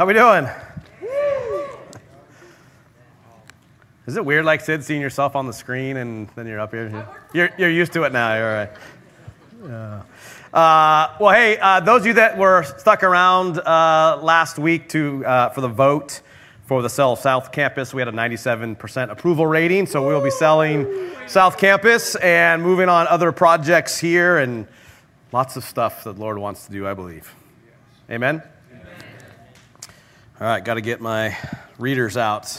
How we doing? Is it weird, like Sid, seeing yourself on the screen and then you're up here? You're, you're used to it now. You're all right. Yeah. Uh, well, hey, uh, those of you that were stuck around uh, last week to uh, for the vote for the sell South Campus, we had a 97% approval rating. So we'll be selling South Campus and moving on other projects here and lots of stuff that the Lord wants to do, I believe. Amen. All right, got to get my readers out.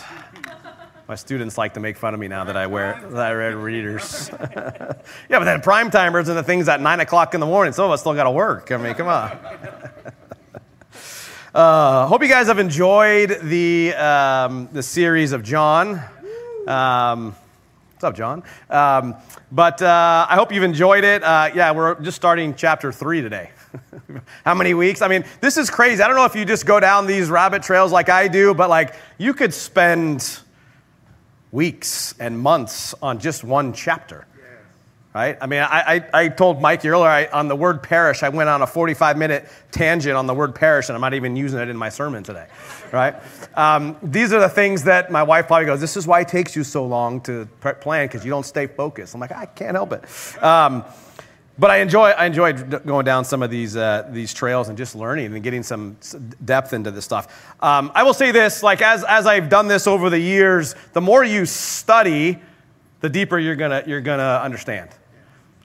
My students like to make fun of me now that I wear that I wear readers. yeah, but then prime timers and the things at nine o'clock in the morning. Some of us still got to work. I mean, come on. uh, hope you guys have enjoyed the um, the series of John. Um, what's up, John? Um, but uh, I hope you've enjoyed it. Uh, yeah, we're just starting chapter three today. How many weeks? I mean, this is crazy. I don't know if you just go down these rabbit trails like I do, but like you could spend weeks and months on just one chapter. Right? I mean, I, I, I told Mike earlier I, on the word parish, I went on a 45 minute tangent on the word parish, and I'm not even using it in my sermon today. Right? Um, these are the things that my wife probably goes, This is why it takes you so long to plan, because you don't stay focused. I'm like, I can't help it. Um, but I enjoy I enjoyed going down some of these uh, these trails and just learning and getting some depth into this stuff. Um, I will say this: like as as I've done this over the years, the more you study, the deeper you're gonna you're gonna understand.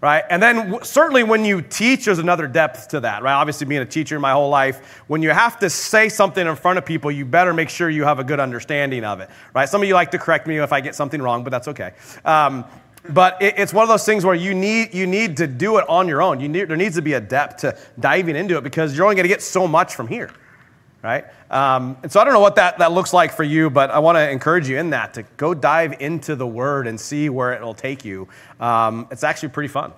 Right? And then certainly when you teach, there's another depth to that, right? Obviously, being a teacher my whole life, when you have to say something in front of people, you better make sure you have a good understanding of it, right? Some of you like to correct me if I get something wrong, but that's okay. Um, but it, it's one of those things where you need, you need to do it on your own. You need, there needs to be a depth to diving into it because you're only going to get so much from here, right? Um, and so I don't know what that, that looks like for you, but I want to encourage you in that to go dive into the Word and see where it'll take you. Um, it's actually pretty fun.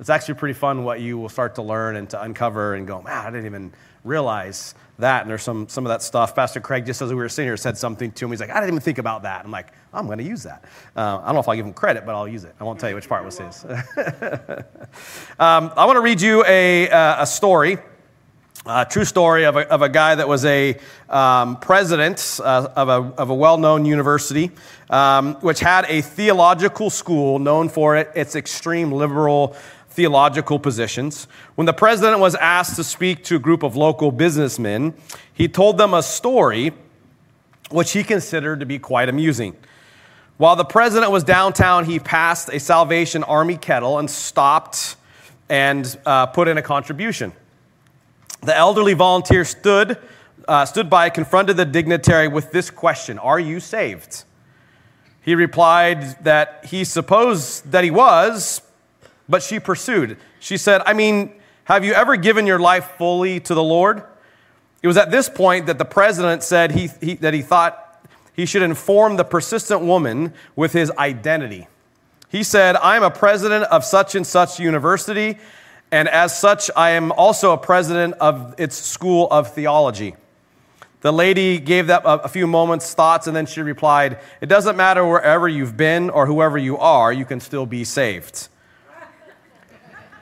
It's actually pretty fun what you will start to learn and to uncover and go, man, I didn't even realize that. And there's some, some of that stuff. Pastor Craig, just as we were sitting here, said something to him. He's like, I didn't even think about that. I'm like, I'm going to use that. Uh, I don't know if I'll give him credit, but I'll use it. I won't tell you which part was his. um, I want to read you a, uh, a story. A true story of a, of a guy that was a um, president uh, of a, of a well known university, um, which had a theological school known for it, its extreme liberal theological positions. When the president was asked to speak to a group of local businessmen, he told them a story which he considered to be quite amusing. While the president was downtown, he passed a Salvation Army kettle and stopped and uh, put in a contribution. The elderly volunteer stood, uh, stood by, confronted the dignitary with this question Are you saved? He replied that he supposed that he was, but she pursued. She said, I mean, have you ever given your life fully to the Lord? It was at this point that the president said he, he, that he thought he should inform the persistent woman with his identity. He said, I am a president of such and such university, and as such, I am also a president of its school of theology. The lady gave that a few moments' thoughts, and then she replied, It doesn't matter wherever you've been or whoever you are, you can still be saved.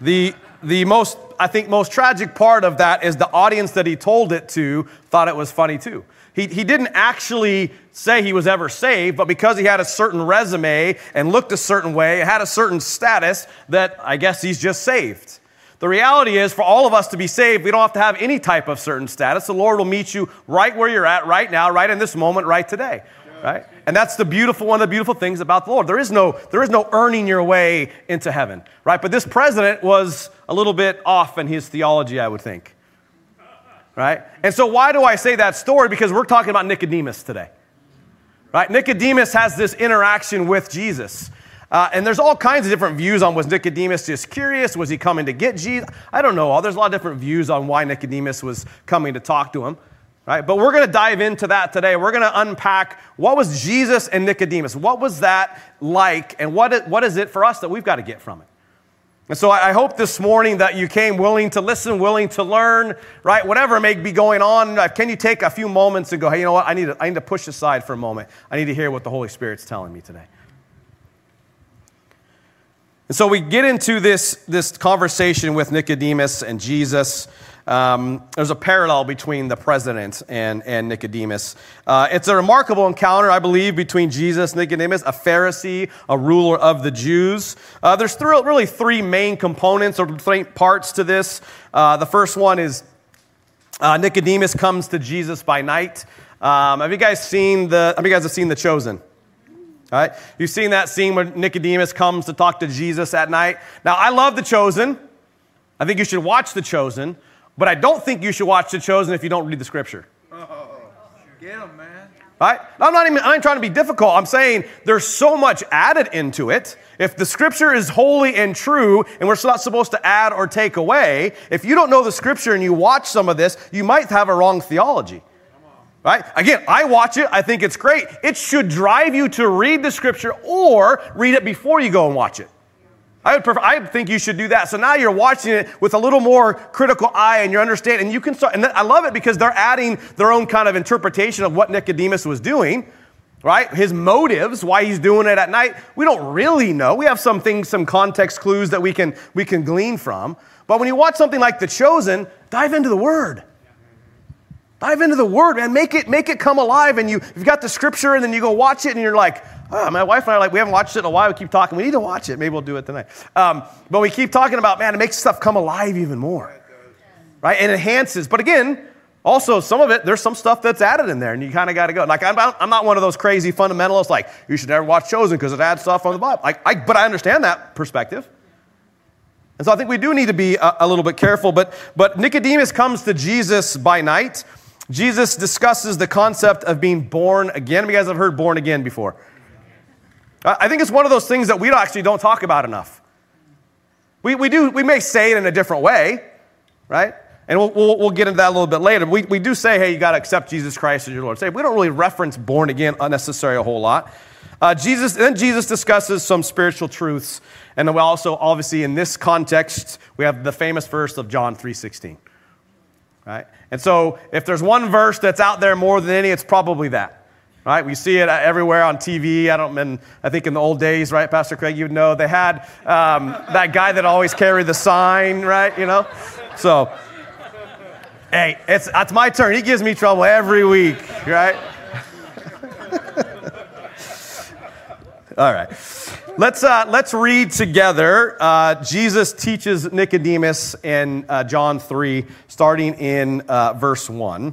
The, the most, I think, most tragic part of that is the audience that he told it to thought it was funny too. He, he didn't actually say he was ever saved, but because he had a certain resume and looked a certain way, had a certain status, that I guess he's just saved. The reality is, for all of us to be saved, we don't have to have any type of certain status. The Lord will meet you right where you're at, right now, right in this moment, right today right? And that's the beautiful one of the beautiful things about the Lord. There is no there is no earning your way into heaven, right? But this president was a little bit off in his theology, I would think. Right? And so why do I say that story? Because we're talking about Nicodemus today. Right? Nicodemus has this interaction with Jesus. Uh, and there's all kinds of different views on was Nicodemus just curious? Was he coming to get Jesus? I don't know. There's a lot of different views on why Nicodemus was coming to talk to him right? But we're going to dive into that today. We're going to unpack what was Jesus and Nicodemus? What was that like? And what is, what is it for us that we've got to get from it? And so I hope this morning that you came willing to listen, willing to learn, right? Whatever may be going on, uh, can you take a few moments and go, hey, you know what? I need to, I need to push aside for a moment. I need to hear what the Holy Spirit's telling me today. And so we get into this, this conversation with Nicodemus and Jesus. Um, there's a parallel between the president and, and Nicodemus. Uh, it's a remarkable encounter, I believe, between Jesus Nicodemus, a Pharisee, a ruler of the Jews. Uh, there's th- really three main components or three parts to this. Uh, the first one is uh, Nicodemus comes to Jesus by night. Um, have you guys seen the? Have you guys have seen The Chosen? All right, you've seen that scene where Nicodemus comes to talk to Jesus at night. Now, I love The Chosen. I think you should watch The Chosen, but I don't think you should watch The Chosen if you don't read the Scripture. Oh, get him, man. Right? I'm not even. I'm trying to be difficult. I'm saying there's so much added into it. If the Scripture is holy and true, and we're not supposed to add or take away, if you don't know the Scripture and you watch some of this, you might have a wrong theology. Right? Again, I watch it. I think it's great. It should drive you to read the scripture or read it before you go and watch it. I would prefer, I think you should do that. So now you're watching it with a little more critical eye and you're understanding, and you can start, and I love it because they're adding their own kind of interpretation of what Nicodemus was doing, right? His motives, why he's doing it at night, we don't really know. We have some things, some context clues that we can, we can glean from. But when you watch something like The Chosen, dive into the Word. Dive into the Word, man. Make it, make it come alive. And you, you've got the scripture, and then you go watch it, and you're like, oh, my wife and I are like, we haven't watched it in a while. We keep talking. We need to watch it. Maybe we'll do it tonight. Um, but we keep talking about, man, it makes stuff come alive even more. Right? It enhances. But again, also, some of it, there's some stuff that's added in there, and you kind of got to go. Like, I'm, I'm not one of those crazy fundamentalists, like, you should never watch Chosen because it adds stuff on the Bible. Like, I, but I understand that perspective. And so I think we do need to be a, a little bit careful. But, but Nicodemus comes to Jesus by night. Jesus discusses the concept of being born again. You guys have heard born again before. I think it's one of those things that we actually don't talk about enough. We, we, do, we may say it in a different way, right? And we'll, we'll, we'll get into that a little bit later. We, we do say, hey, you got to accept Jesus Christ as your Lord. Say, we don't really reference born again unnecessarily a whole lot. Uh, Jesus, then Jesus discusses some spiritual truths. And then we also, obviously, in this context, we have the famous verse of John 3.16, right? And so if there's one verse that's out there more than any, it's probably that. Right? We see it everywhere on TV. I don't mean, I think in the old days, right, Pastor Craig, you know, they had um, that guy that always carried the sign, right? You know? So, hey, it's, it's my turn. He gives me trouble every week, right? All right. Let's, uh, let's read together. Uh, Jesus teaches Nicodemus in uh, John 3, starting in uh, verse 1.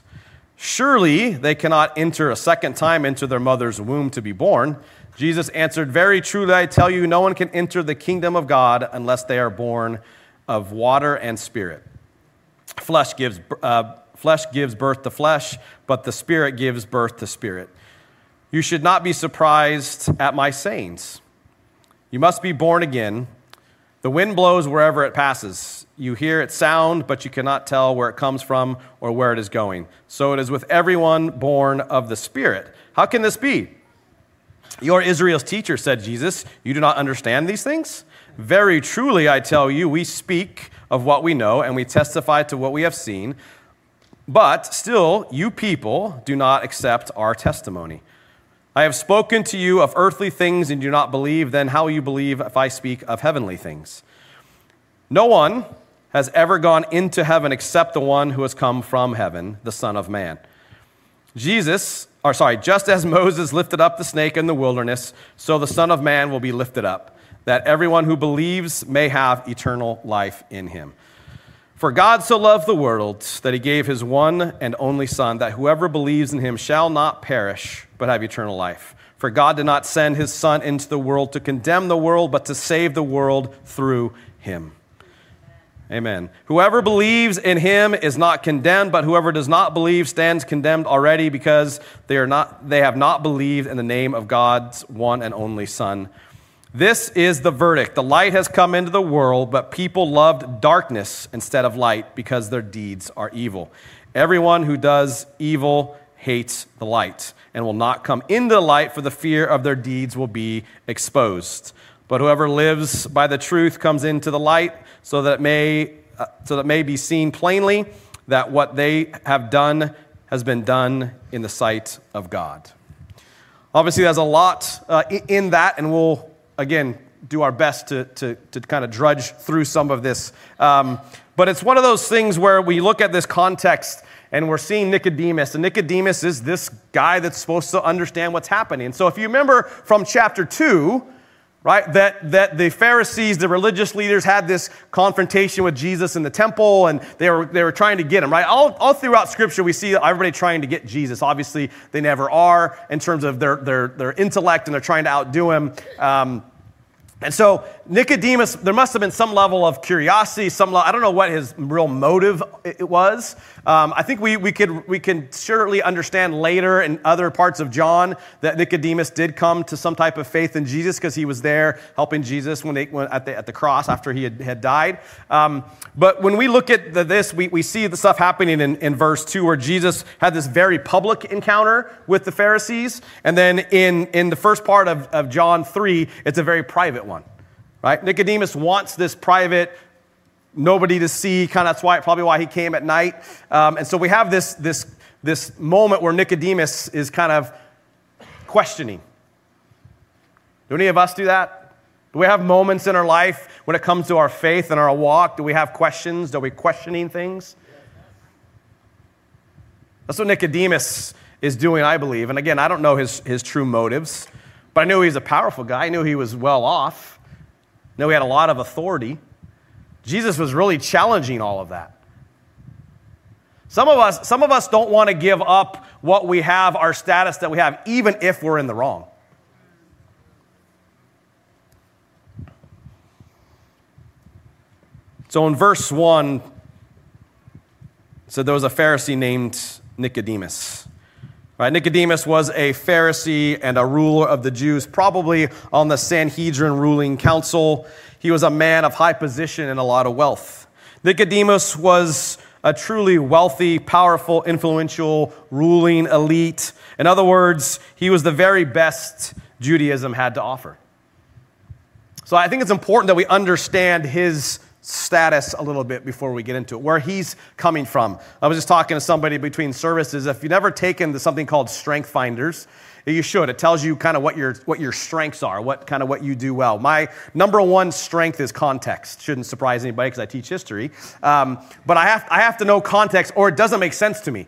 Surely they cannot enter a second time into their mother's womb to be born. Jesus answered, Very truly, I tell you, no one can enter the kingdom of God unless they are born of water and spirit. Flesh gives, uh, flesh gives birth to flesh, but the spirit gives birth to spirit. You should not be surprised at my sayings. You must be born again. The wind blows wherever it passes. You hear its sound, but you cannot tell where it comes from or where it is going. So it is with everyone born of the Spirit. How can this be? You are Israel's teacher, said Jesus. You do not understand these things? Very truly, I tell you, we speak of what we know and we testify to what we have seen. But still, you people do not accept our testimony. I have spoken to you of earthly things and do not believe, then how will you believe if I speak of heavenly things? No one has ever gone into heaven except the one who has come from heaven, the Son of Man. Jesus, or sorry, just as Moses lifted up the snake in the wilderness, so the Son of Man will be lifted up, that everyone who believes may have eternal life in him. For God so loved the world that he gave his one and only Son, that whoever believes in him shall not perish, but have eternal life. For God did not send his Son into the world to condemn the world, but to save the world through him. Amen. Whoever believes in him is not condemned, but whoever does not believe stands condemned already because they, are not, they have not believed in the name of God's one and only Son. This is the verdict. The light has come into the world, but people loved darkness instead of light because their deeds are evil. Everyone who does evil hates the light and will not come into the light, for the fear of their deeds will be exposed. But whoever lives by the truth comes into the light, so that it may, uh, so that may be seen plainly that what they have done has been done in the sight of God. Obviously, there's a lot uh, in that, and we'll, again, do our best to, to, to kind of drudge through some of this. Um, but it's one of those things where we look at this context and we're seeing Nicodemus. And Nicodemus is this guy that's supposed to understand what's happening. So if you remember from chapter 2, right, that, that the Pharisees, the religious leaders, had this confrontation with Jesus in the temple and they were, they were trying to get him, right? All, all throughout Scripture, we see everybody trying to get Jesus. Obviously, they never are in terms of their, their, their intellect and they're trying to outdo him. Um, and so Nicodemus, there must have been some level of curiosity, some I don't know what his real motive it was. Um, I think we, we, could, we can surely understand later in other parts of John that Nicodemus did come to some type of faith in Jesus because he was there helping Jesus when they, at, the, at the cross after he had, had died. Um, but when we look at the, this, we, we see the stuff happening in, in verse 2 where Jesus had this very public encounter with the Pharisees. And then in, in the first part of, of John 3, it's a very private one right? Nicodemus wants this private, nobody to see, kind of that's why probably why he came at night. Um, and so we have this, this, this moment where Nicodemus is kind of questioning. Do any of us do that? Do we have moments in our life when it comes to our faith and our walk? Do we have questions? Are we questioning things? That's what Nicodemus is doing, I believe. And again, I don't know his, his true motives, but I knew he was a powerful guy. I knew he was well off know he had a lot of authority. Jesus was really challenging all of that. Some of us, some of us don't want to give up what we have, our status that we have, even if we're in the wrong. So in verse 1, so there was a Pharisee named Nicodemus. Right? Nicodemus was a Pharisee and a ruler of the Jews, probably on the Sanhedrin ruling council. He was a man of high position and a lot of wealth. Nicodemus was a truly wealthy, powerful, influential, ruling elite. In other words, he was the very best Judaism had to offer. So I think it's important that we understand his status a little bit before we get into it, where he's coming from. I was just talking to somebody between services. If you've never taken something called Strength Finders, you should. It tells you kind of what your, what your strengths are, what kind of what you do well. My number one strength is context. Shouldn't surprise anybody because I teach history. Um, but I have, I have to know context or it doesn't make sense to me.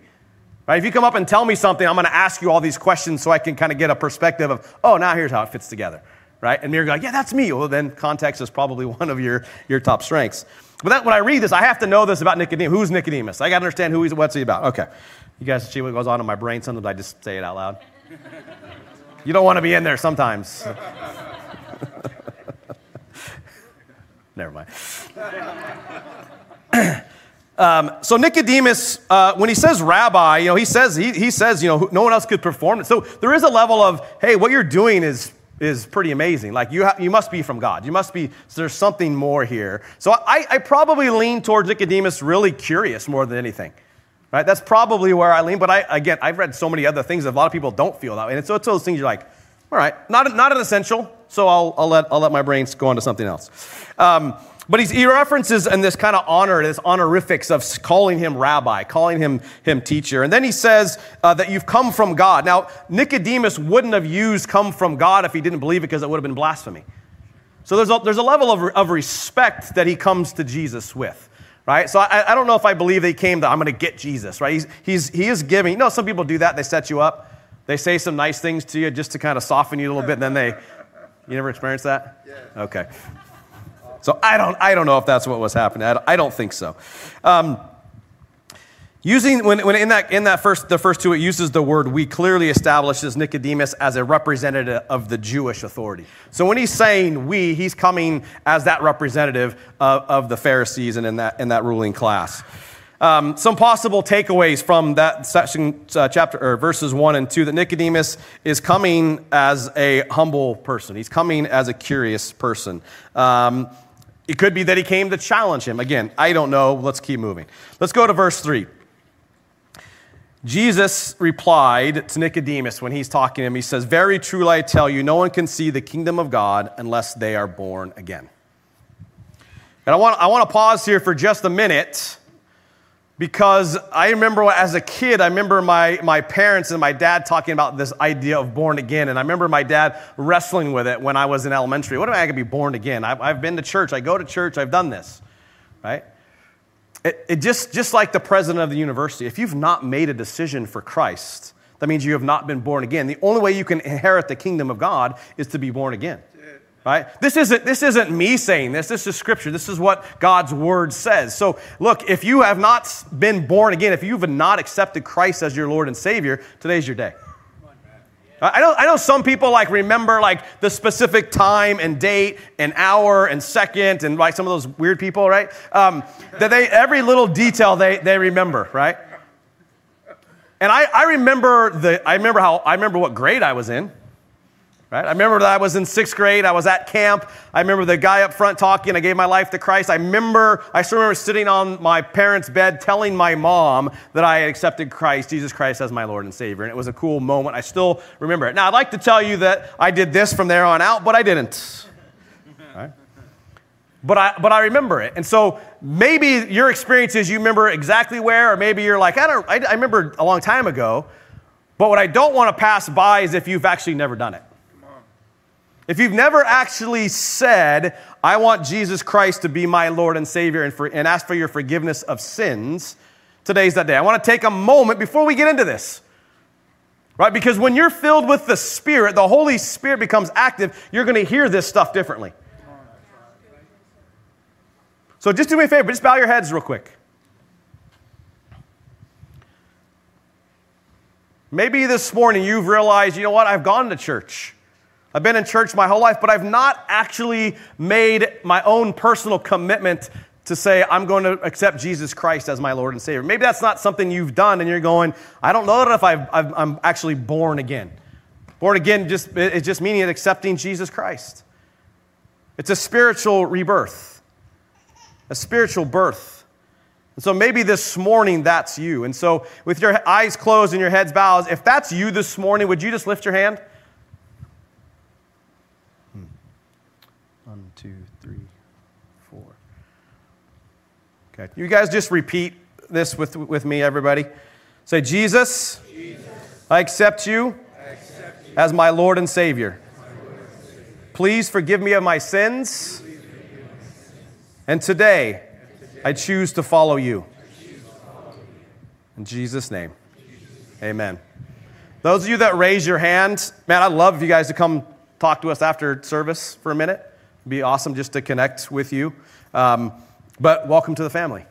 Right? If you come up and tell me something, I'm going to ask you all these questions so I can kind of get a perspective of, oh, now here's how it fits together right? And you're like, yeah, that's me. Well, then context is probably one of your, your top strengths. But that, when I read this, I have to know this about Nicodemus. Who's Nicodemus? I got to understand who he's, what's he about. Okay. You guys see what goes on in my brain? Sometimes I just say it out loud. you don't want to be in there sometimes. Never mind. Um, so Nicodemus, uh, when he says rabbi, you know, he says, he, he says, you know, no one else could perform it. So there is a level of, hey, what you're doing is is pretty amazing. Like, you, ha- you must be from God. You must be, so there's something more here. So I, I probably lean towards Nicodemus really curious more than anything. Right? That's probably where I lean. But I, again, I've read so many other things that a lot of people don't feel that way. And so it's those things you're like, all right, not, not an essential, so I'll, I'll, let, I'll let my brains go on to something else. Um, but he references in this kind of honor, this honorifics of calling him rabbi, calling him, him teacher. And then he says uh, that you've come from God. Now, Nicodemus wouldn't have used come from God if he didn't believe it because it would have been blasphemy. So there's a, there's a level of, of respect that he comes to Jesus with, right? So I, I don't know if I believe they came to, I'm going to get Jesus, right? He's, he's, he is giving. You know, some people do that. They set you up. They say some nice things to you just to kind of soften you a little bit, and then they, you never experienced that? Yeah. Okay. So I don't, I don't know if that's what was happening. I don't, think so. Um, using when, when in that in that first the first two it uses the word we clearly establishes Nicodemus as a representative of the Jewish authority. So when he's saying we, he's coming as that representative of, of the Pharisees and in that in that ruling class. Um, some possible takeaways from that section, uh, chapter or verses one and two, that Nicodemus is coming as a humble person. He's coming as a curious person. Um, it could be that he came to challenge him. Again, I don't know. Let's keep moving. Let's go to verse 3. Jesus replied to Nicodemus when he's talking to him. He says, Very truly I tell you, no one can see the kingdom of God unless they are born again. And I want, I want to pause here for just a minute because I remember as a kid, I remember my, my parents and my dad talking about this idea of born again. And I remember my dad wrestling with it when I was in elementary. What am I going to be born again? I've, I've been to church, I go to church, I've done this, right? It, it just, just like the president of the university, if you've not made a decision for Christ, that means you have not been born again. The only way you can inherit the kingdom of God is to be born again. Right? This isn't, this isn't me saying this. This is scripture. This is what God's word says. So, look, if you have not been born again, if you've not accepted Christ as your Lord and Savior, today's your day. I know, I know some people like remember like the specific time and date and hour and second and like some of those weird people, right? Um, that they every little detail they, they remember, right? And I, I remember the I remember how I remember what grade I was in. Right? I remember that I was in sixth grade. I was at camp. I remember the guy up front talking. I gave my life to Christ. I remember, I still remember sitting on my parents' bed telling my mom that I had accepted Christ, Jesus Christ, as my Lord and Savior. And it was a cool moment. I still remember it. Now, I'd like to tell you that I did this from there on out, but I didn't. But I, but I remember it. And so maybe your experience is you remember exactly where, or maybe you're like, I, don't, I, I remember a long time ago. But what I don't want to pass by is if you've actually never done it. If you've never actually said, I want Jesus Christ to be my Lord and Savior and, for, and ask for your forgiveness of sins, today's that day. I want to take a moment before we get into this. Right? Because when you're filled with the Spirit, the Holy Spirit becomes active, you're going to hear this stuff differently. So just do me a favor, just bow your heads real quick. Maybe this morning you've realized, you know what, I've gone to church. I've been in church my whole life, but I've not actually made my own personal commitment to say, I'm going to accept Jesus Christ as my Lord and Savior. Maybe that's not something you've done, and you're going, I don't know if i am actually born again. Born again just, it's just meaning accepting Jesus Christ. It's a spiritual rebirth, a spiritual birth. And so maybe this morning that's you. And so, with your eyes closed and your heads bowed, if that's you this morning, would you just lift your hand? two, three, four. Okay. You guys just repeat this with, with me, everybody. Say, Jesus, Jesus I, accept you, I accept you as my Lord and Savior. Lord and Savior. Please forgive me of my sins. And, today, I choose to follow you. In Jesus' name, amen. Those of you that raise your hand, man, I'd love for you guys to come talk to us after service for a minute It'd be awesome just to connect with you. Um, but welcome to the family.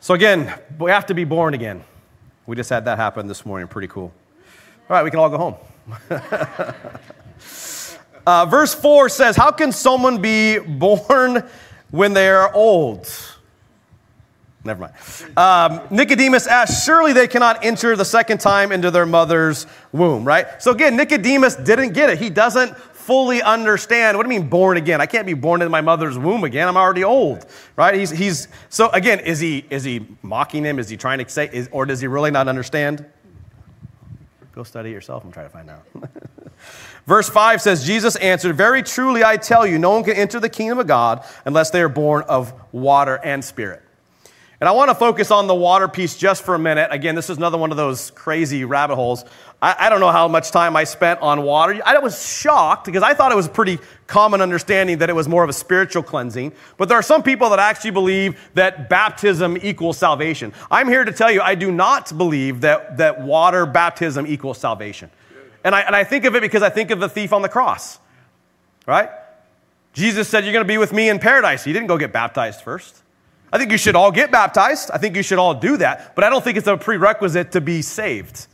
So, again, we have to be born again. We just had that happen this morning. Pretty cool. All right, we can all go home. uh, verse 4 says, How can someone be born when they are old? Never mind. Um, Nicodemus asked, Surely they cannot enter the second time into their mother's womb, right? So again, Nicodemus didn't get it. He doesn't fully understand. What do you mean born again? I can't be born in my mother's womb again. I'm already old, right? He's, he's so again, is he, is he mocking him? Is he trying to say, is, or does he really not understand? Go study it yourself and try to find out. Verse 5 says, Jesus answered, Very truly I tell you, no one can enter the kingdom of God unless they are born of water and spirit. And I want to focus on the water piece just for a minute. Again, this is another one of those crazy rabbit holes. I, I, don't know how much time I spent on water. I was shocked because I thought it was a pretty common understanding that it was more of a spiritual cleansing. But there are some people that actually believe that baptism equals salvation. I'm here to tell you, I do not believe that, that water baptism equals salvation. And I, and I think of it because I think of the thief on the cross, right? Jesus said, You're going to be with me in paradise. He didn't go get baptized first. I think you should all get baptized. I think you should all do that, but I don't think it's a prerequisite to be saved.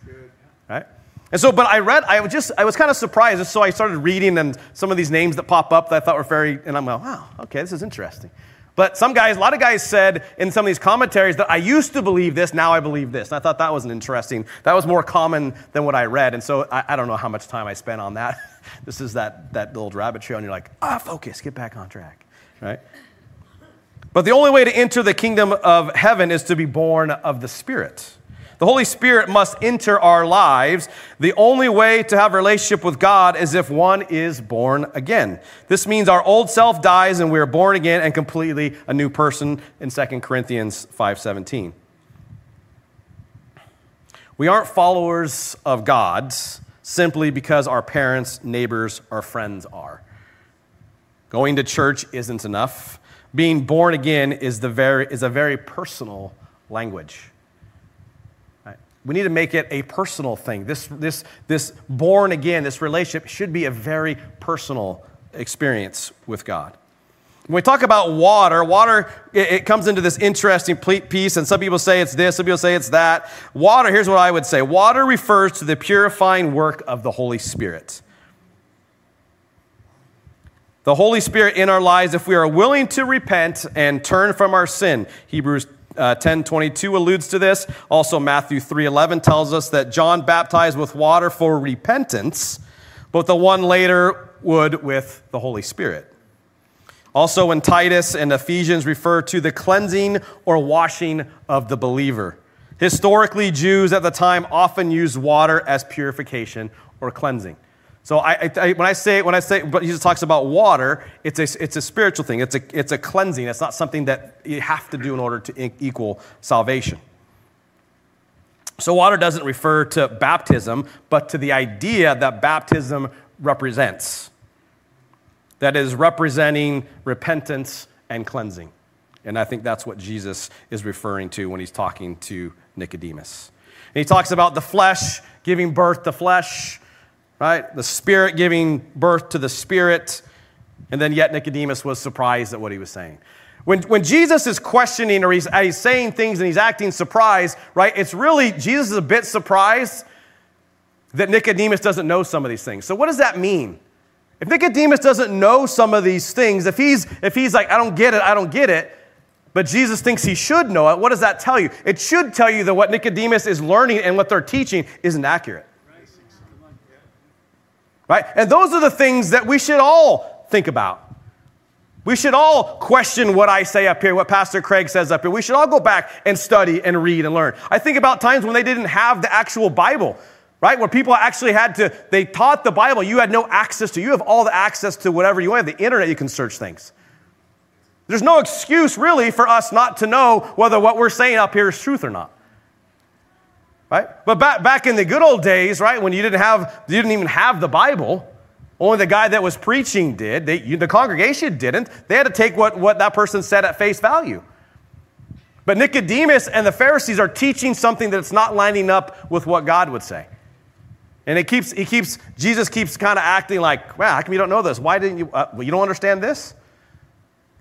Right? And so, but I read, I was just, I was kind of surprised. So I started reading and some of these names that pop up that I thought were very, and I'm like, wow, okay, this is interesting. But some guys, a lot of guys said in some of these commentaries that I used to believe this, now I believe this. And I thought that was an interesting, that was more common than what I read. And so I, I don't know how much time I spent on that. this is that, that old rabbit trail, and you're like, ah, focus, get back on track, right? But the only way to enter the kingdom of heaven is to be born of the Spirit. The Holy Spirit must enter our lives. The only way to have a relationship with God is if one is born again. This means our old self dies and we are born again and completely a new person in 2 Corinthians 5:17. We aren't followers of God simply because our parents, neighbors, or friends are. Going to church isn't enough. Being born again is, the very, is a very personal language. Right? We need to make it a personal thing. This, this, this born again, this relationship should be a very personal experience with God. When we talk about water, water, it, it, comes into this interesting piece, and some people say it's this, some people say it's that. Water, here's what I would say water refers to the purifying work of the Holy Spirit the Holy Spirit in our lives if we are willing to repent and turn from our sin. Hebrews uh, 10 22 alludes to this. Also, Matthew 3 11 tells us that John baptized with water for repentance, but the one later would with the Holy Spirit. Also, in Titus and Ephesians, refer to the cleansing or washing of the believer. Historically, Jews at the time often used water as purification or cleansing. So I, I, when I say when I say but Jesus talks about water, it's a, it's a spiritual thing. It's a, it's a cleansing. It's not something that you have to do in order to equal salvation. So water doesn't refer to baptism, but to the idea that baptism represents. That is representing repentance and cleansing. And I think that's what Jesus is referring to when he's talking to Nicodemus. And he talks about the flesh giving birth to flesh right? The Spirit giving birth to the Spirit. And then yet Nicodemus was surprised at what he was saying. When, when Jesus is questioning or he's, he's saying things and he's acting surprised, right? It's really, Jesus is a bit surprised that Nicodemus doesn't know some of these things. So what does that mean? If Nicodemus doesn't know some of these things, if he's, if he's like, I don't get it, I don't get it, but Jesus thinks he should know it, what does that tell you? It should tell you that what Nicodemus is learning and what they're teaching isn't accurate right? And those are the things that we should all think about. We should all question what I say up here, what Pastor Craig says up here. We should all go back and study and read and learn. I think about times when they didn't have the actual Bible, right? Where people actually had to, they taught the Bible. You had no access to, you have all the access to whatever you want. The internet, you can search things. There's no excuse really for us not to know whether what we're saying up here is truth or not right? But back, back in the good old days, right, when you didn't have, you didn't even have the Bible, only the guy that was preaching did. They, you, the congregation didn't. They had to take what, what that person said at face value. But Nicodemus and the Pharisees are teaching something that's not lining up with what God would say. And it keeps, he keeps, Jesus keeps kind of acting like, well, how come you don't know this? Why didn't you, uh, well, you don't understand this?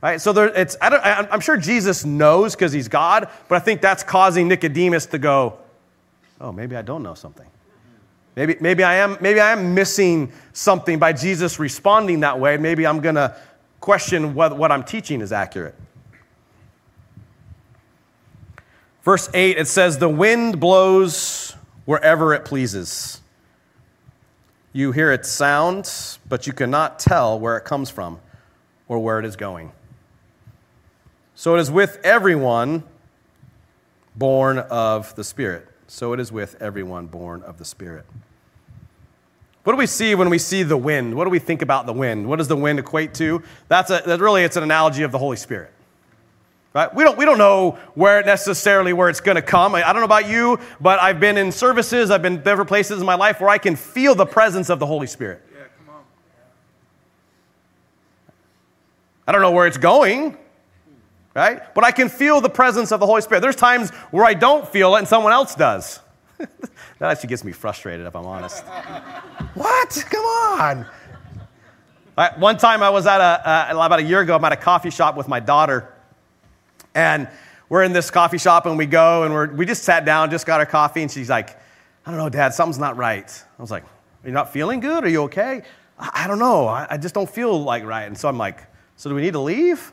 Right? So there, it's, I don't, I'm sure Jesus knows because he's God, but I think that's causing Nicodemus to go, oh, maybe I don't know something. Maybe, maybe, I am, maybe I am missing something by Jesus responding that way. Maybe I'm going to question what, what I'm teaching is accurate. Verse 8, it says, The wind blows wherever it pleases. You hear its sound, but you cannot tell where it comes from or where it is going. So it is with everyone born of the Spirit so it is with everyone born of the Spirit. What do we see when we see the wind? What do we think about the wind? What does the wind equate to? That's, a, that really it's an analogy of the Holy Spirit. Right? We don't, we don't know where necessarily where it's going to come. I, I, don't know about you, but I've been in services, I've been different places in my life where I can feel the presence of the Holy Spirit. Yeah, come on. I don't know where it's going, right? But I can feel the presence of the Holy Spirit. There's times where I don't feel it and someone else does. that actually gets me frustrated, if I'm honest. what? Come on. Right, one time I was at a, uh, about a year ago, I'm at a coffee shop with my daughter. And we're in this coffee shop and we go and we're, we just sat down, just got our coffee. And she's like, I don't know, Dad, something's not right. I was like, Are you not feeling good? Are you okay? I, I don't know. I, I just don't feel like right. And so I'm like, So do we need to leave?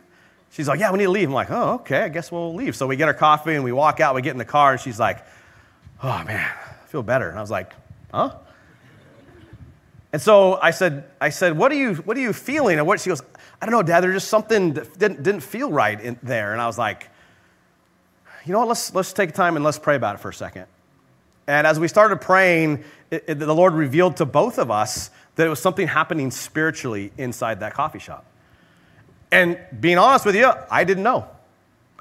She's like, Yeah, we need to leave. I'm like, Oh, okay, I guess we'll leave. So we get our coffee and we walk out, we get in the car, and she's like, Oh, man, I feel better. And I was like, Huh? And so I said, I said, what are you, what are you feeling? And what she goes, I don't know, Dad, there's just something that didn't, didn't feel right in there. And I was like, you know what, let's, let's take time and let's pray about it for a second. And as we started praying, it, it, the Lord revealed to both of us that it was something happening spiritually inside that coffee shop. And being honest with you, I didn't know.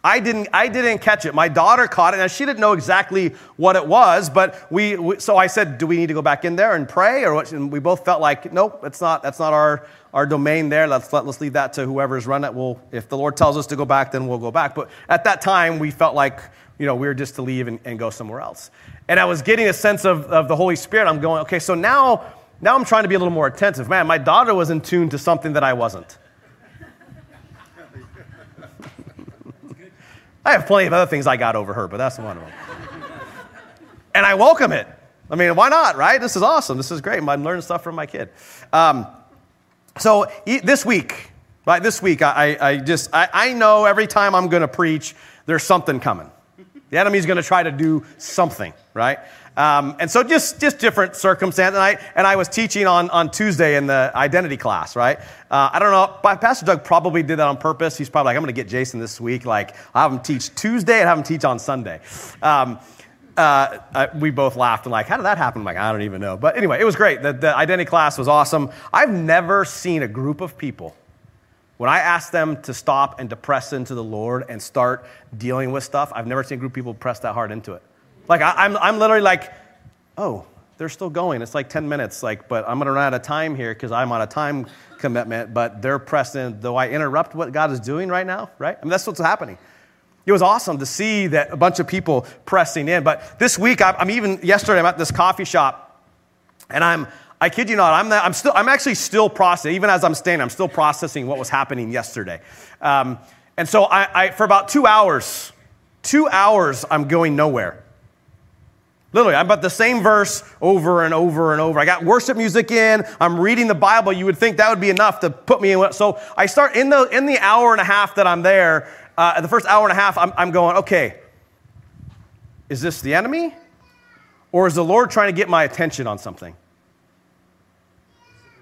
I didn't, I didn't catch it. My daughter caught it, and she didn't know exactly what it was. But we, we, so I said, "Do we need to go back in there and pray?" Or what? And we both felt like, "Nope, that's not, that's not our, our domain there. Let's let, let's leave that to whoever's run it. We'll, if the Lord tells us to go back, then we'll go back." But at that time, we felt like, you know, we were just to leave and, and go somewhere else. And I was getting a sense of, of the Holy Spirit. I'm going, okay, so now, now I'm trying to be a little more attentive. Man, my daughter was in tune to something that I wasn't. I have plenty of other things I got over her, but that's one of them. and I welcome it. I mean, why not, right? This is awesome. This is great. I'm learning stuff from my kid. Um, so this week, right, this week, I, I just, I, I know every time I'm going to preach, there's something coming. The enemy's going to try to do something, right? Um, and so just, just different circumstances. And I, and I was teaching on, on Tuesday in the identity class, right? Uh, I don't know, Pastor Doug probably did that on purpose. He's probably like, I'm going to get Jason this week. Like, I'll have him teach Tuesday and have him teach on Sunday. Um, uh, uh, we both laughed and like, how did that happen? I'm like, I don't even know. But anyway, it was great. The, the identity class was awesome. I've never seen a group of people when I ask them to stop and to press into the Lord and start dealing with stuff, I've never seen a group of people press that hard into it. Like, I, am I'm, I'm literally like, oh, they're still going. It's like 10 minutes, like, but I'm to run out of time here because I'm on a time commitment, but they're pressing. Though I interrupt what God is doing right now, right? I mean, that's what's happening. It was awesome to see that a bunch of people pressing in. But this week, I'm even, yesterday, I'm at this coffee shop, and I'm, I kid you not, I'm, the, I'm, still, I'm actually still processing, even as I'm standing, I'm still processing what was happening yesterday. Um, and so I, I, for about two hours, two hours, I'm going nowhere. Literally, I'm about the same verse over and over and over. I got worship music in. I'm reading the Bible. You would think that would be enough to put me in. So I start in the in the hour and a half that I'm there. Uh, the first hour and a half, I'm, I'm going, okay. Is this the enemy, or is the Lord trying to get my attention on something?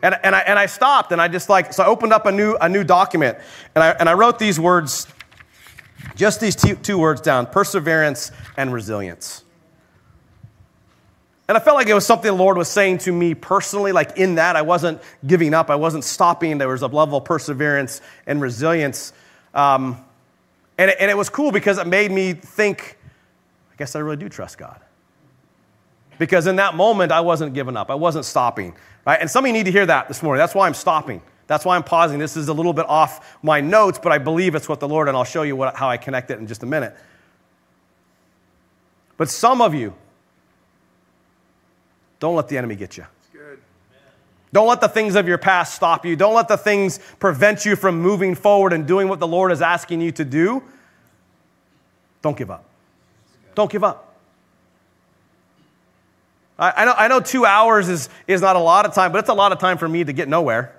And, and, I, and I stopped and I just like, so I opened up a new, a new document and I, and I wrote these words, just these two, two words down perseverance and resilience. And I felt like it was something the Lord was saying to me personally, like in that I wasn't giving up, I wasn't stopping. There was a level of perseverance and resilience. Um, and, it, and it was cool because it made me think, I guess I really do trust God. Because in that moment, I wasn't giving up, I wasn't stopping. Right? And some of you need to hear that this morning. That's why I'm stopping. That's why I'm pausing. This is a little bit off my notes, but I believe it's what the Lord, and I'll show you what, how I connect it in just a minute. But some of you, don't let the enemy get you. Don't let the things of your past stop you. Don't let the things prevent you from moving forward and doing what the Lord is asking you to do. Don't give up. Don't give up. I, I know, I know two hours is, is not a lot of time, but it's a lot of time for me to get nowhere.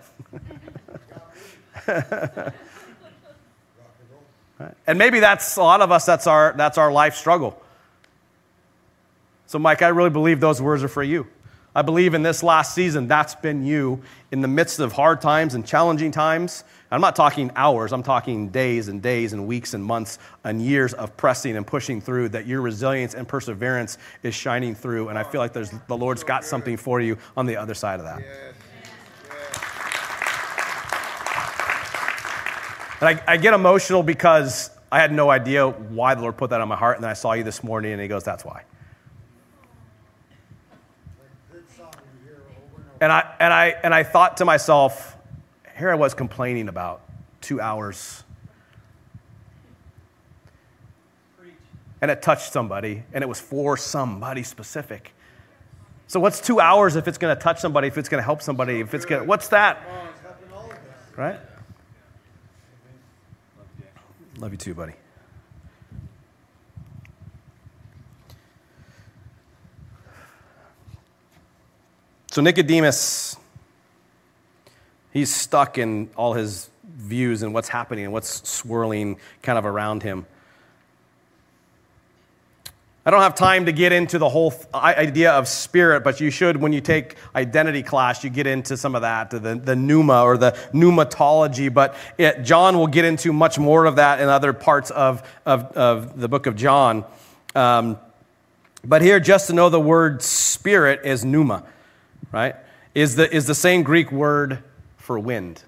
and maybe that's a lot of us, that's our, that's our life struggle. So, Mike, I really believe those words are for you. I believe in this last season, that's been you in the midst of hard times and challenging times. I'm not talking hours, I'm talking days and days and weeks and months and years of pressing and pushing through, that your resilience and perseverance is shining through. And I feel like there's, the Lord's got something for you on the other side of that. And I, I get emotional because I had no idea why the Lord put that on my heart. And then I saw you this morning, and He goes, That's why. And I, and, I, and I thought to myself, here I was complaining about two hours. And it touched somebody, and it was for somebody specific. So, what's two hours if it's going to touch somebody, if it's going to help somebody, if it's going to, what's that? Right? Love you too, buddy. So Nicodemus, he's stuck in all his views and what's happening and what's swirling kind of around him. I don't have time to get into the whole idea of spirit, but you should, when you take identity class, you get into some of that, the, the pneuma or the pneumatology. But it, John will get into much more of that in other parts of, of, of the book of John. Um, but here, just to know the word spirit is pneuma, right? Is the, is the same Greek word for wind.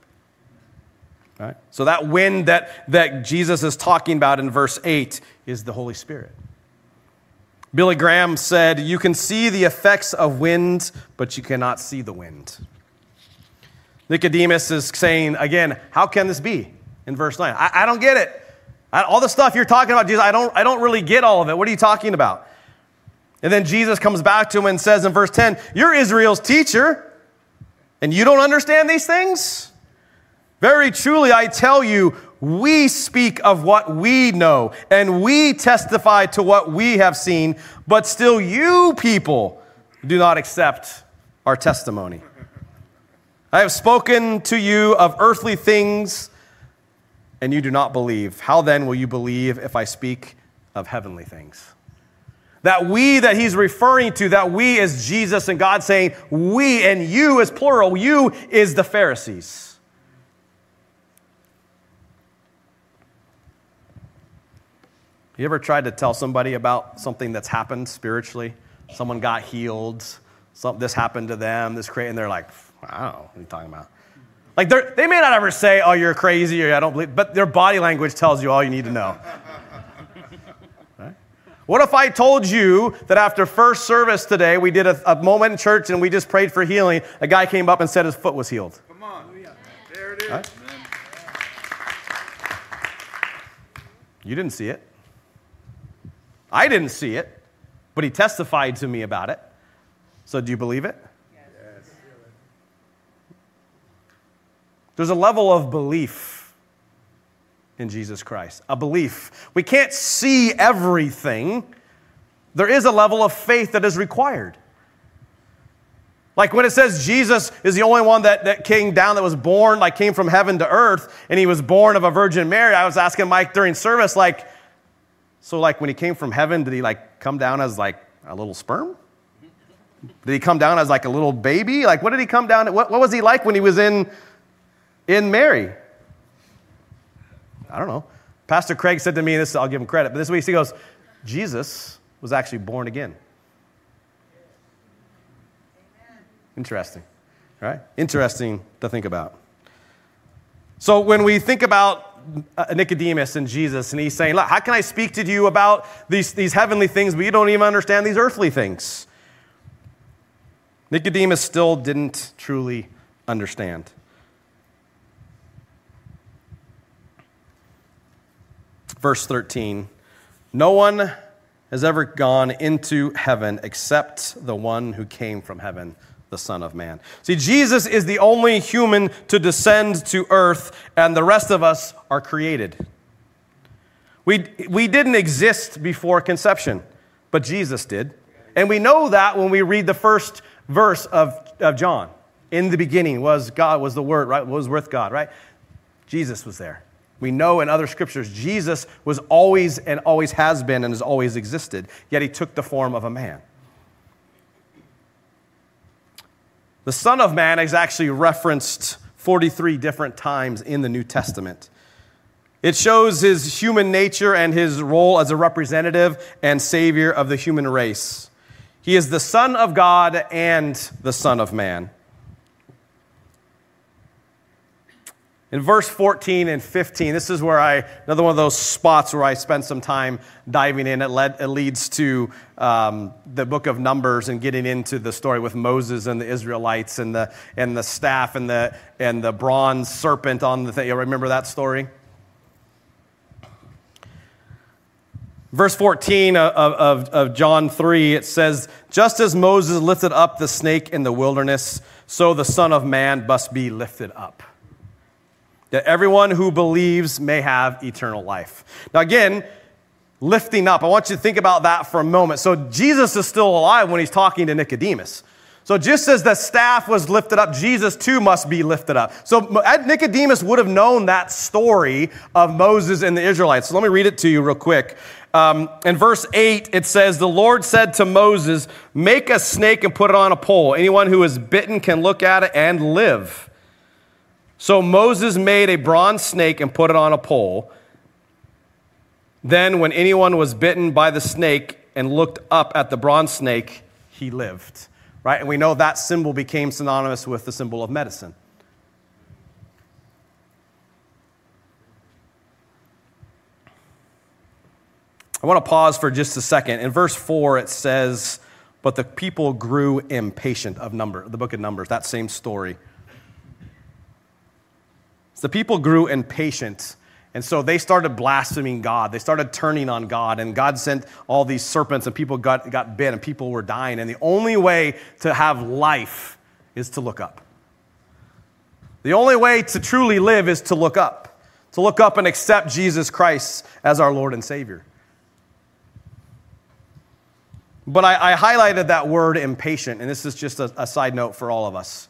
Right? So that wind that, that Jesus is talking about in verse 8 is the Holy Spirit. Billy Graham said, You can see the effects of wind, but you cannot see the wind. Nicodemus is saying, again, how can this be? In verse 9. I, I don't get it. I, all the stuff you're talking about, Jesus, I don't, I don't really get all of it. What are you talking about? And then Jesus comes back to him and says in verse 10, You're Israel's teacher, and you don't understand these things? Very truly, I tell you, we speak of what we know, and we testify to what we have seen, but still you people do not accept our testimony. I have spoken to you of earthly things, and you do not believe. How then will you believe if I speak of heavenly things? That we that he's referring to, that we is Jesus and God saying we and you is plural, you is the Pharisees. You ever tried to tell somebody about something that's happened spiritually? Someone got healed, some, this happened to them, this crazy, and they're like, I don't know what are you talking about. Like they may not ever say, "Oh, you're crazy," or "I don't believe," but their body language tells you all you need to know. Right? What if I told you that after first service today, we did a, a, moment in church and we just prayed for healing? A guy came up and said his foot was healed. Come on, there it is. Right? You didn't see it. I didn't see it, but he testified to me about it. So do you believe it? Yes. There's a level of belief in Jesus Christ, a belief. We can't see everything. There is a level of faith that is required. Like when it says Jesus is the only one that, that came down, that was born, like came from heaven to earth, and he was born of a Virgin Mary, I was asking Mike during service, like, so, like, when he came from heaven, did he, like, come down as, like, a little sperm? Did he come down as, like, a little baby? Like, what did he come down? What, what was he like when he was in, in Mary? I don't know. Pastor Craig said to me, this, I'll give him credit, but this week he goes, Jesus was actually born again. Interesting, right? Interesting to think about. So when we think about uh, Nicodemus and Jesus, and he's saying, Look, how can I speak to you about these, these heavenly things, but you don't even understand these earthly things? Nicodemus still didn't truly understand. Verse 13 No one has ever gone into heaven except the one who came from heaven, the Son of Man. See, Jesus is the only human to descend to earth, and the rest of us are created. We, we didn't exist before conception, but Jesus did. And we know that when we read the first verse of, of John. In the beginning was God, was the Word, right? Was with God, right? Jesus was there. We know in other scriptures, Jesus was always and always has been and has always existed, yet he took the form of a man. The Son of Man is actually referenced 43 different times in the New Testament. It shows his human nature and his role as a representative and savior of the human race. He is the Son of God and the Son of Man. In verse 14 and 15, this is where I, another one of those spots where I spend some time diving in. It, led, it leads to um, the book of Numbers and getting into the story with Moses and the Israelites and the, and the staff and the, and the bronze serpent on the thing. You remember that story? Verse 14 of, of, of John 3, it says, Just as Moses lifted up the snake in the wilderness, so the Son of Man must be lifted up that everyone who believes may have eternal life. Now, again, lifting up, I want you to think about that for a moment. So, Jesus is still alive when he's talking to Nicodemus. So just as the staff was lifted up, Jesus too must be lifted up. So Nicodemus would have known that story of Moses and the Israelites. So let me read it to you real quick. Um, in verse 8, it says, The Lord said to Moses, Make a snake and put it on a pole. Anyone who is bitten can look at it and live. So Moses made a bronze snake and put it on a pole. Then, when anyone was bitten by the snake and looked up at the bronze snake, he lived right? And we know that symbol became synonymous with the symbol of medicine. I want to pause for just a second. In verse 4, it says, But the people grew impatient of number, the book of Numbers, that same story. The people grew impatient and so they started blaspheming God. They started turning on God. And God sent all these serpents, and people got, got bit, and people were dying. And the only way to have life is to look up. The only way to truly live is to look up, to look up and accept Jesus Christ as our Lord and Savior. But I, I highlighted that word impatient, and this is just a, a side note for all of us.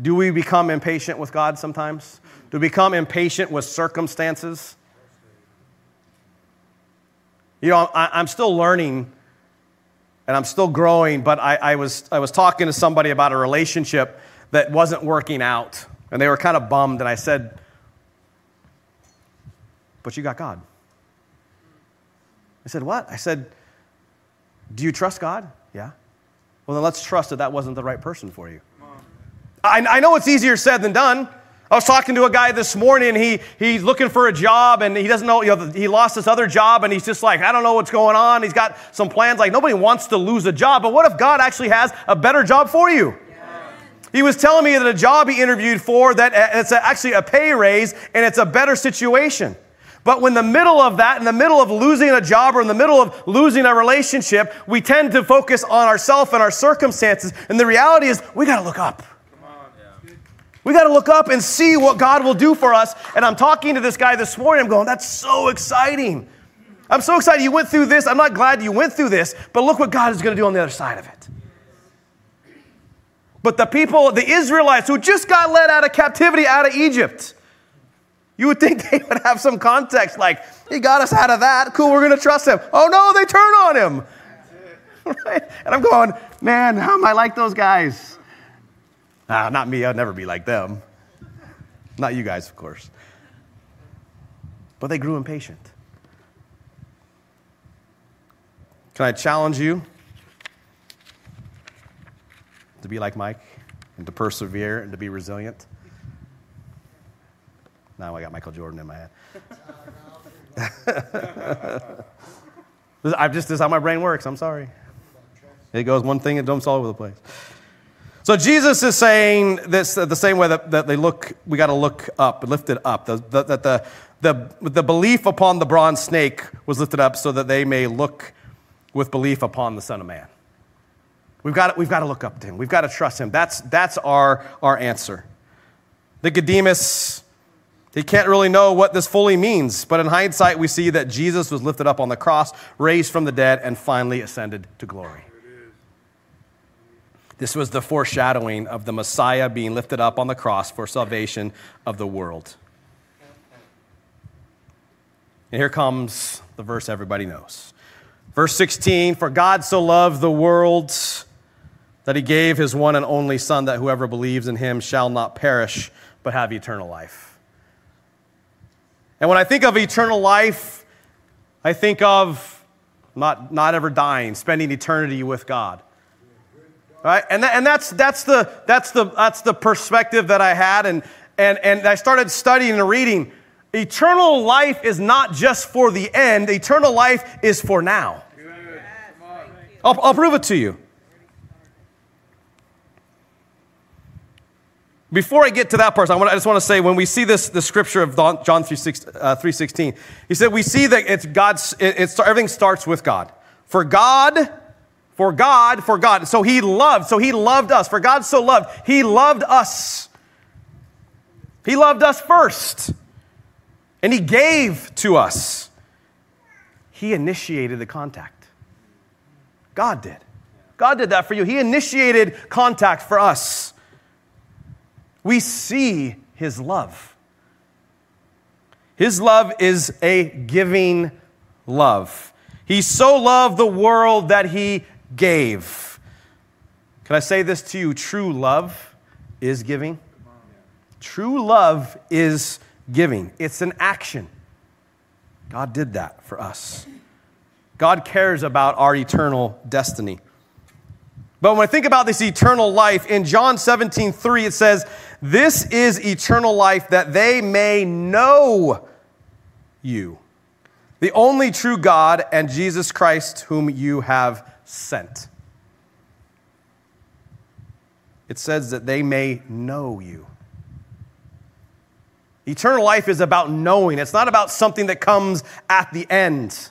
Do we become impatient with God sometimes? To become impatient with circumstances. You know, I, am still learning and I'm still growing, but I, I, was, I was talking to somebody about a relationship that wasn't working out, and they were kind of bummed, and I said, But you got God. I said, What? I said, Do you trust God? Yeah. Well, then let's trust that that wasn't the right person for you. I, I know it's easier said than done. I was talking to a guy this morning, he, he's looking for a job, and he doesn't know, you know, he lost his other job, and he's just like, I don't know what's going on. He's got some plans. Like, nobody wants to lose a job, but what if God actually has a better job for you? He was telling me that a job he interviewed for, that uh, it's actually a pay raise, and it's a better situation. But when the middle of that, in the middle of losing a job or in the middle of losing a relationship, we tend to focus on ourselves and our circumstances. And the reality is, we got to look up. We got to look up and see what God will do for us. And I'm talking to this guy this morning. I'm going, that's so exciting. I'm so excited you went through this. I'm not glad you went through this, but look what God is going to do on the other side of it. But the people, the Israelites who just got led out of captivity out of Egypt, you would think they would have some context like, he got us out of that. Cool, we're going to trust him. Oh no, they turn on him. Right? And I'm going, man, how am I like those guys? Not me, I'd never be like them. Not you guys, of course. But they grew impatient. Can I challenge you to be like Mike and to persevere and to be resilient? Now I got Michael Jordan in my head. I'm just this is how my brain works. I'm sorry. It goes one thing, it jumps all over the place. So Jesus is saying this uh, the same way that, that they look, we got to look up, lift it up. That the, the, the, the belief upon the bronze snake was lifted up so that they may look with belief upon the Son of Man. We've got, we've got to look up to him. We've got to trust him. That's, that's our, our answer. Nicodemus, he can't really know what this fully means, but in hindsight, we see that Jesus was lifted up on the cross, raised from the dead, and finally ascended to glory. This was the foreshadowing of the Messiah being lifted up on the cross for salvation of the world. And here comes the verse everybody knows. Verse 16 For God so loved the world that he gave his one and only Son, that whoever believes in him shall not perish, but have eternal life. And when I think of eternal life, I think of not, not ever dying, spending eternity with God. Right? And, that, and that's, that's, the, that's, the, that's the perspective that I had. And, and, and I started studying and reading. Eternal life is not just for the end, eternal life is for now. I'll, I'll prove it to you. Before I get to that part, I, want, I just want to say when we see this, the scripture of John 3, 6, uh, 3.16, he said we see that it's God's, it, it's, everything starts with God. For God for God, for God. So he loved, so he loved us. For God so loved, he loved us. He loved us first. And he gave to us. He initiated the contact. God did. God did that for you. He initiated contact for us. We see His love. His love is a giving love. He so loved the world that He gave. Can I say this to you? True love is giving. True love is giving, it's an action. God did that for us. God cares about our eternal destiny. But when I think about this eternal life, in John 17, 3, it says, This is eternal life that they may know you, the only true God, and Jesus Christ, whom you have sent. It says that they may know you. Eternal life is about knowing, it's not about something that comes at the end.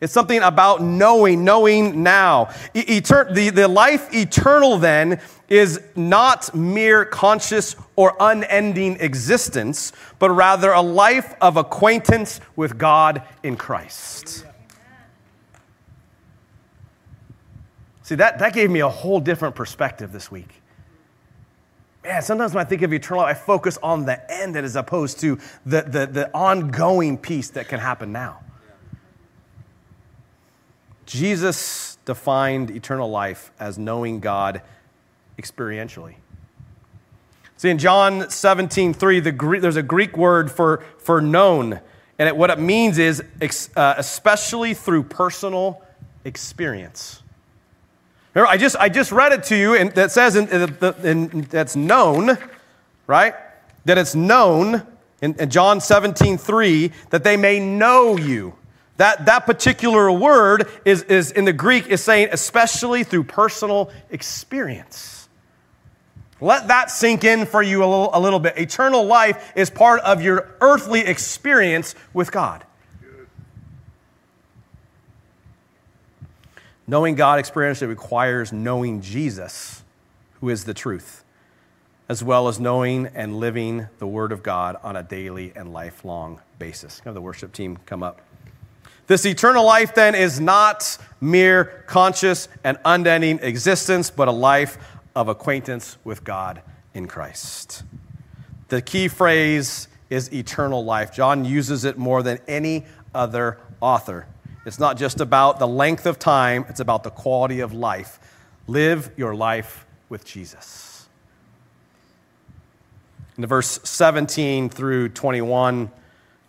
It's something about knowing, knowing now. Etern- the, the life eternal, then, is not mere conscious or unending existence, but rather a life of acquaintance with God in Christ. See, that, that gave me a whole different perspective this week. Man, sometimes when I think of eternal life, I focus on the end as opposed to the, the, the ongoing peace that can happen now. Jesus defined eternal life as knowing God experientially. See, in John 17, 3, the there's a Greek word for, for known, and it, what it means is uh, especially through personal experience. Remember, I just, I just read it to you, and that says in, in, in, that's known, right? That it's known in, in John 17, 3, that they may know you. That, that particular word is, is in the Greek is saying especially through personal experience. Let that sink in for you a little, a little bit. Eternal life is part of your earthly experience with God. Knowing God experientially requires knowing Jesus, who is the truth, as well as knowing and living the Word of God on a daily and lifelong basis. Have the worship team come up. This eternal life, then, is not mere conscious and unending existence, but a life of acquaintance with God in Christ. The key phrase is eternal life. John uses it more than any other author. It's not just about the length of time, it's about the quality of life. Live your life with Jesus. In the verse 17 through 21,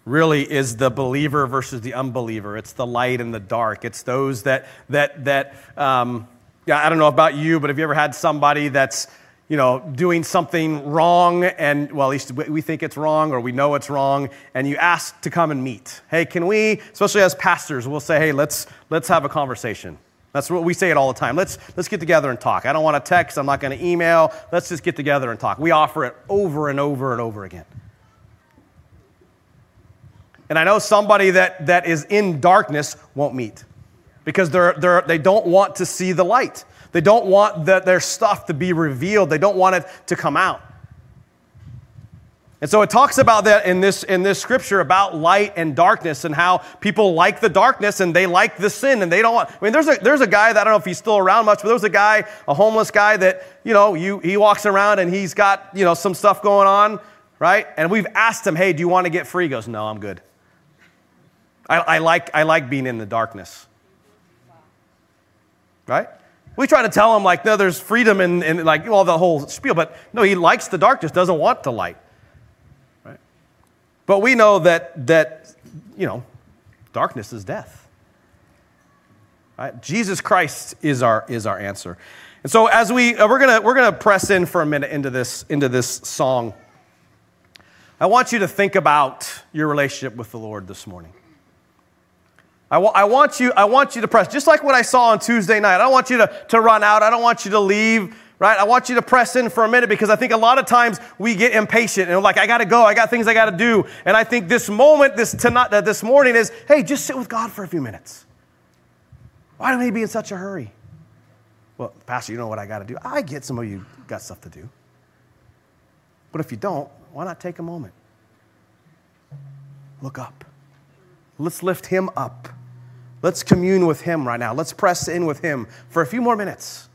really is the believer versus the unbeliever. It's the light and the dark. It's those that, that, that um, yeah, I don't know about you, but have you ever had somebody that's, you know, doing something wrong and, well, at least we think it's wrong or we know it's wrong, and you ask to come and meet. Hey, can we, especially as pastors, we'll say, hey, let's, let's have a conversation. That's what we say it all the time. Let's, let's get together and talk. I don't want to text. I'm not going to email. Let's just get together and talk. We offer it over and over and over again. And I know somebody that, that is in darkness won't meet because they're, they're, they don't want to see the light. They don't want the, their stuff to be revealed, they don't want it to come out. And so it talks about that in this, in this scripture about light and darkness and how people like the darkness and they like the sin and they don't want. I mean, there's a, there's a guy that I don't know if he's still around much, but there was a guy, a homeless guy that, you know, you, he walks around and he's got, you know, some stuff going on, right? And we've asked him, hey, do you want to get free? He goes, no, I'm good. I, I, like, I like being in the darkness. Right? We try to tell him, like, no, there's freedom and, in like, all the whole spiel, but no, he likes the darkness, doesn't want the light. Right? But we know that, that you know, darkness is death. Right? Jesus Christ is our, is our answer. And so as we, uh, we're to we're gonna press in for a minute into this, into this song. I want you to think about your relationship with the Lord this morning. I, w- I, want you, I want you to press, just like what I saw on Tuesday night. I don't want you to, to run out. I don't want you to leave, right? I want you to press in for a minute because I think a lot of times we get impatient and like, I got to go. I got things I got to do. And I think this moment, this, tonight, uh, this morning is, hey, just sit with God for a few minutes. Why do we be in such a hurry? Well, Pastor, you know what I got to do? I get some of you got stuff to do. But if you don't, why not take a moment? Look up. Let's lift him up. Let's commune with Him right now. Let's press in with Him for a few more minutes.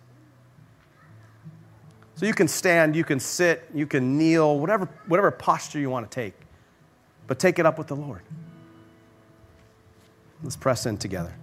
So you can stand, you can sit, you can kneel, whatever, whatever posture you want to take. But take it up with the Lord. Let's press in together.